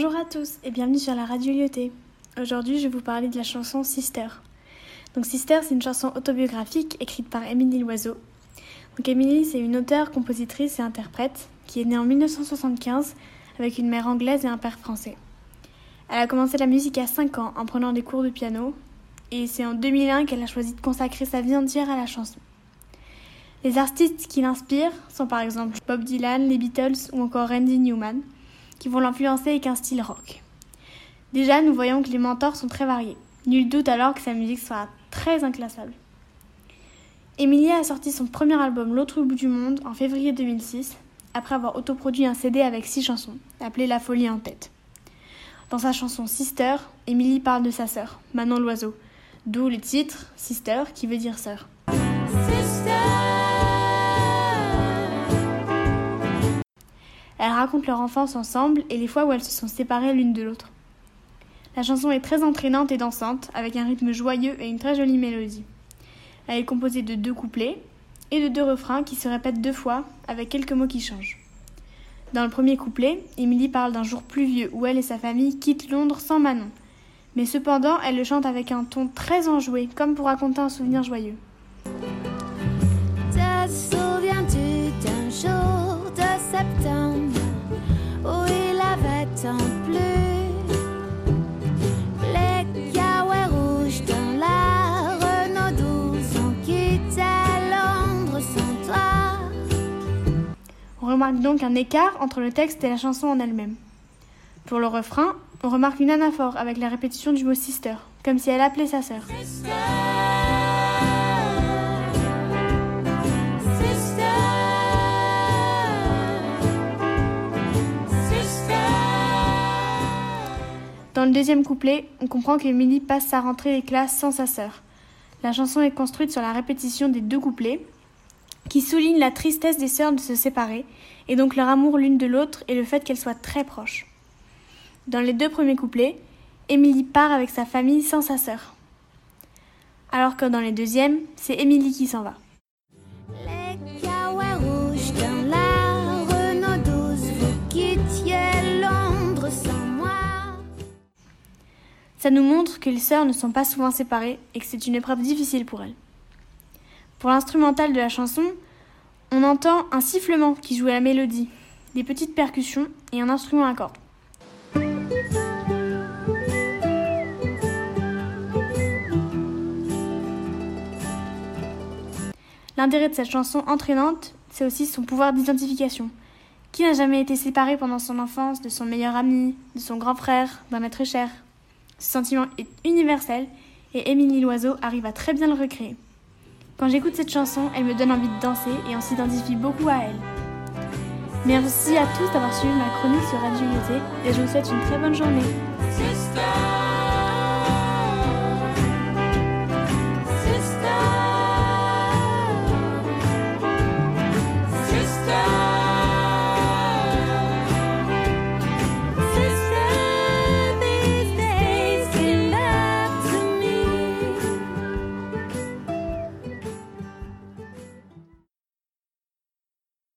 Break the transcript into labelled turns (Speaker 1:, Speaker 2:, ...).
Speaker 1: Bonjour à tous et bienvenue sur la radio Lyoté. Aujourd'hui, je vais vous parler de la chanson Sister. Donc Sister, c'est une chanson autobiographique écrite par Émilie Loiseau. Donc Émilie, c'est une auteure, compositrice et interprète qui est née en 1975 avec une mère anglaise et un père français. Elle a commencé la musique à 5 ans en prenant des cours de piano et c'est en 2001 qu'elle a choisi de consacrer sa vie entière à la chanson. Les artistes qui l'inspirent sont par exemple Bob Dylan, les Beatles ou encore Randy Newman, qui vont l'influencer avec un style rock. Déjà, nous voyons que les mentors sont très variés. Nul doute alors que sa musique sera très inclassable. Emilia a sorti son premier album L'autre bout du monde en février 2006, après avoir autoproduit un CD avec six chansons, appelé La folie en tête. Dans sa chanson Sister, Emily parle de sa sœur, Manon Loiseau, d'où le titre Sister qui veut dire sœur. Elle raconte leur enfance ensemble et les fois où elles se sont séparées l'une de l'autre. La chanson est très entraînante et dansante, avec un rythme joyeux et une très jolie mélodie. Elle est composée de deux couplets et de deux refrains qui se répètent deux fois, avec quelques mots qui changent. Dans le premier couplet, Emily parle d'un jour pluvieux où elle et sa famille quittent Londres sans Manon. Mais cependant, elle le chante avec un ton très enjoué, comme pour raconter un souvenir joyeux. On remarque donc un écart entre le texte et la chanson en elle-même. Pour le refrain, on remarque une anaphore avec la répétition du mot sister, comme si elle appelait sa sœur. Dans le deuxième couplet, on comprend qu'Emily passe sa rentrée des classes sans sa sœur. La chanson est construite sur la répétition des deux couplets, qui souligne la tristesse des sœurs de se séparer, et donc leur amour l'une de l'autre et le fait qu'elles soient très proches. Dans les deux premiers couplets, Émilie part avec sa famille sans sa sœur. Alors que dans les deuxièmes, c'est Émilie qui s'en va. Ça nous montre que les sœurs ne sont pas souvent séparées et que c'est une épreuve difficile pour elles. Pour l'instrumental de la chanson, on entend un sifflement qui joue la mélodie, des petites percussions et un instrument à cordes. L'intérêt de cette chanson entraînante, c'est aussi son pouvoir d'identification. Qui n'a jamais été séparé pendant son enfance de son meilleur ami, de son grand frère, d'un être cher? Ce sentiment est universel et Émilie Loiseau arrive à très bien le recréer. Quand j'écoute cette chanson, elle me donne envie de danser et on s'identifie beaucoup à elle. Merci à tous d'avoir suivi ma chronique sur Radio et je vous souhaite une très bonne journée.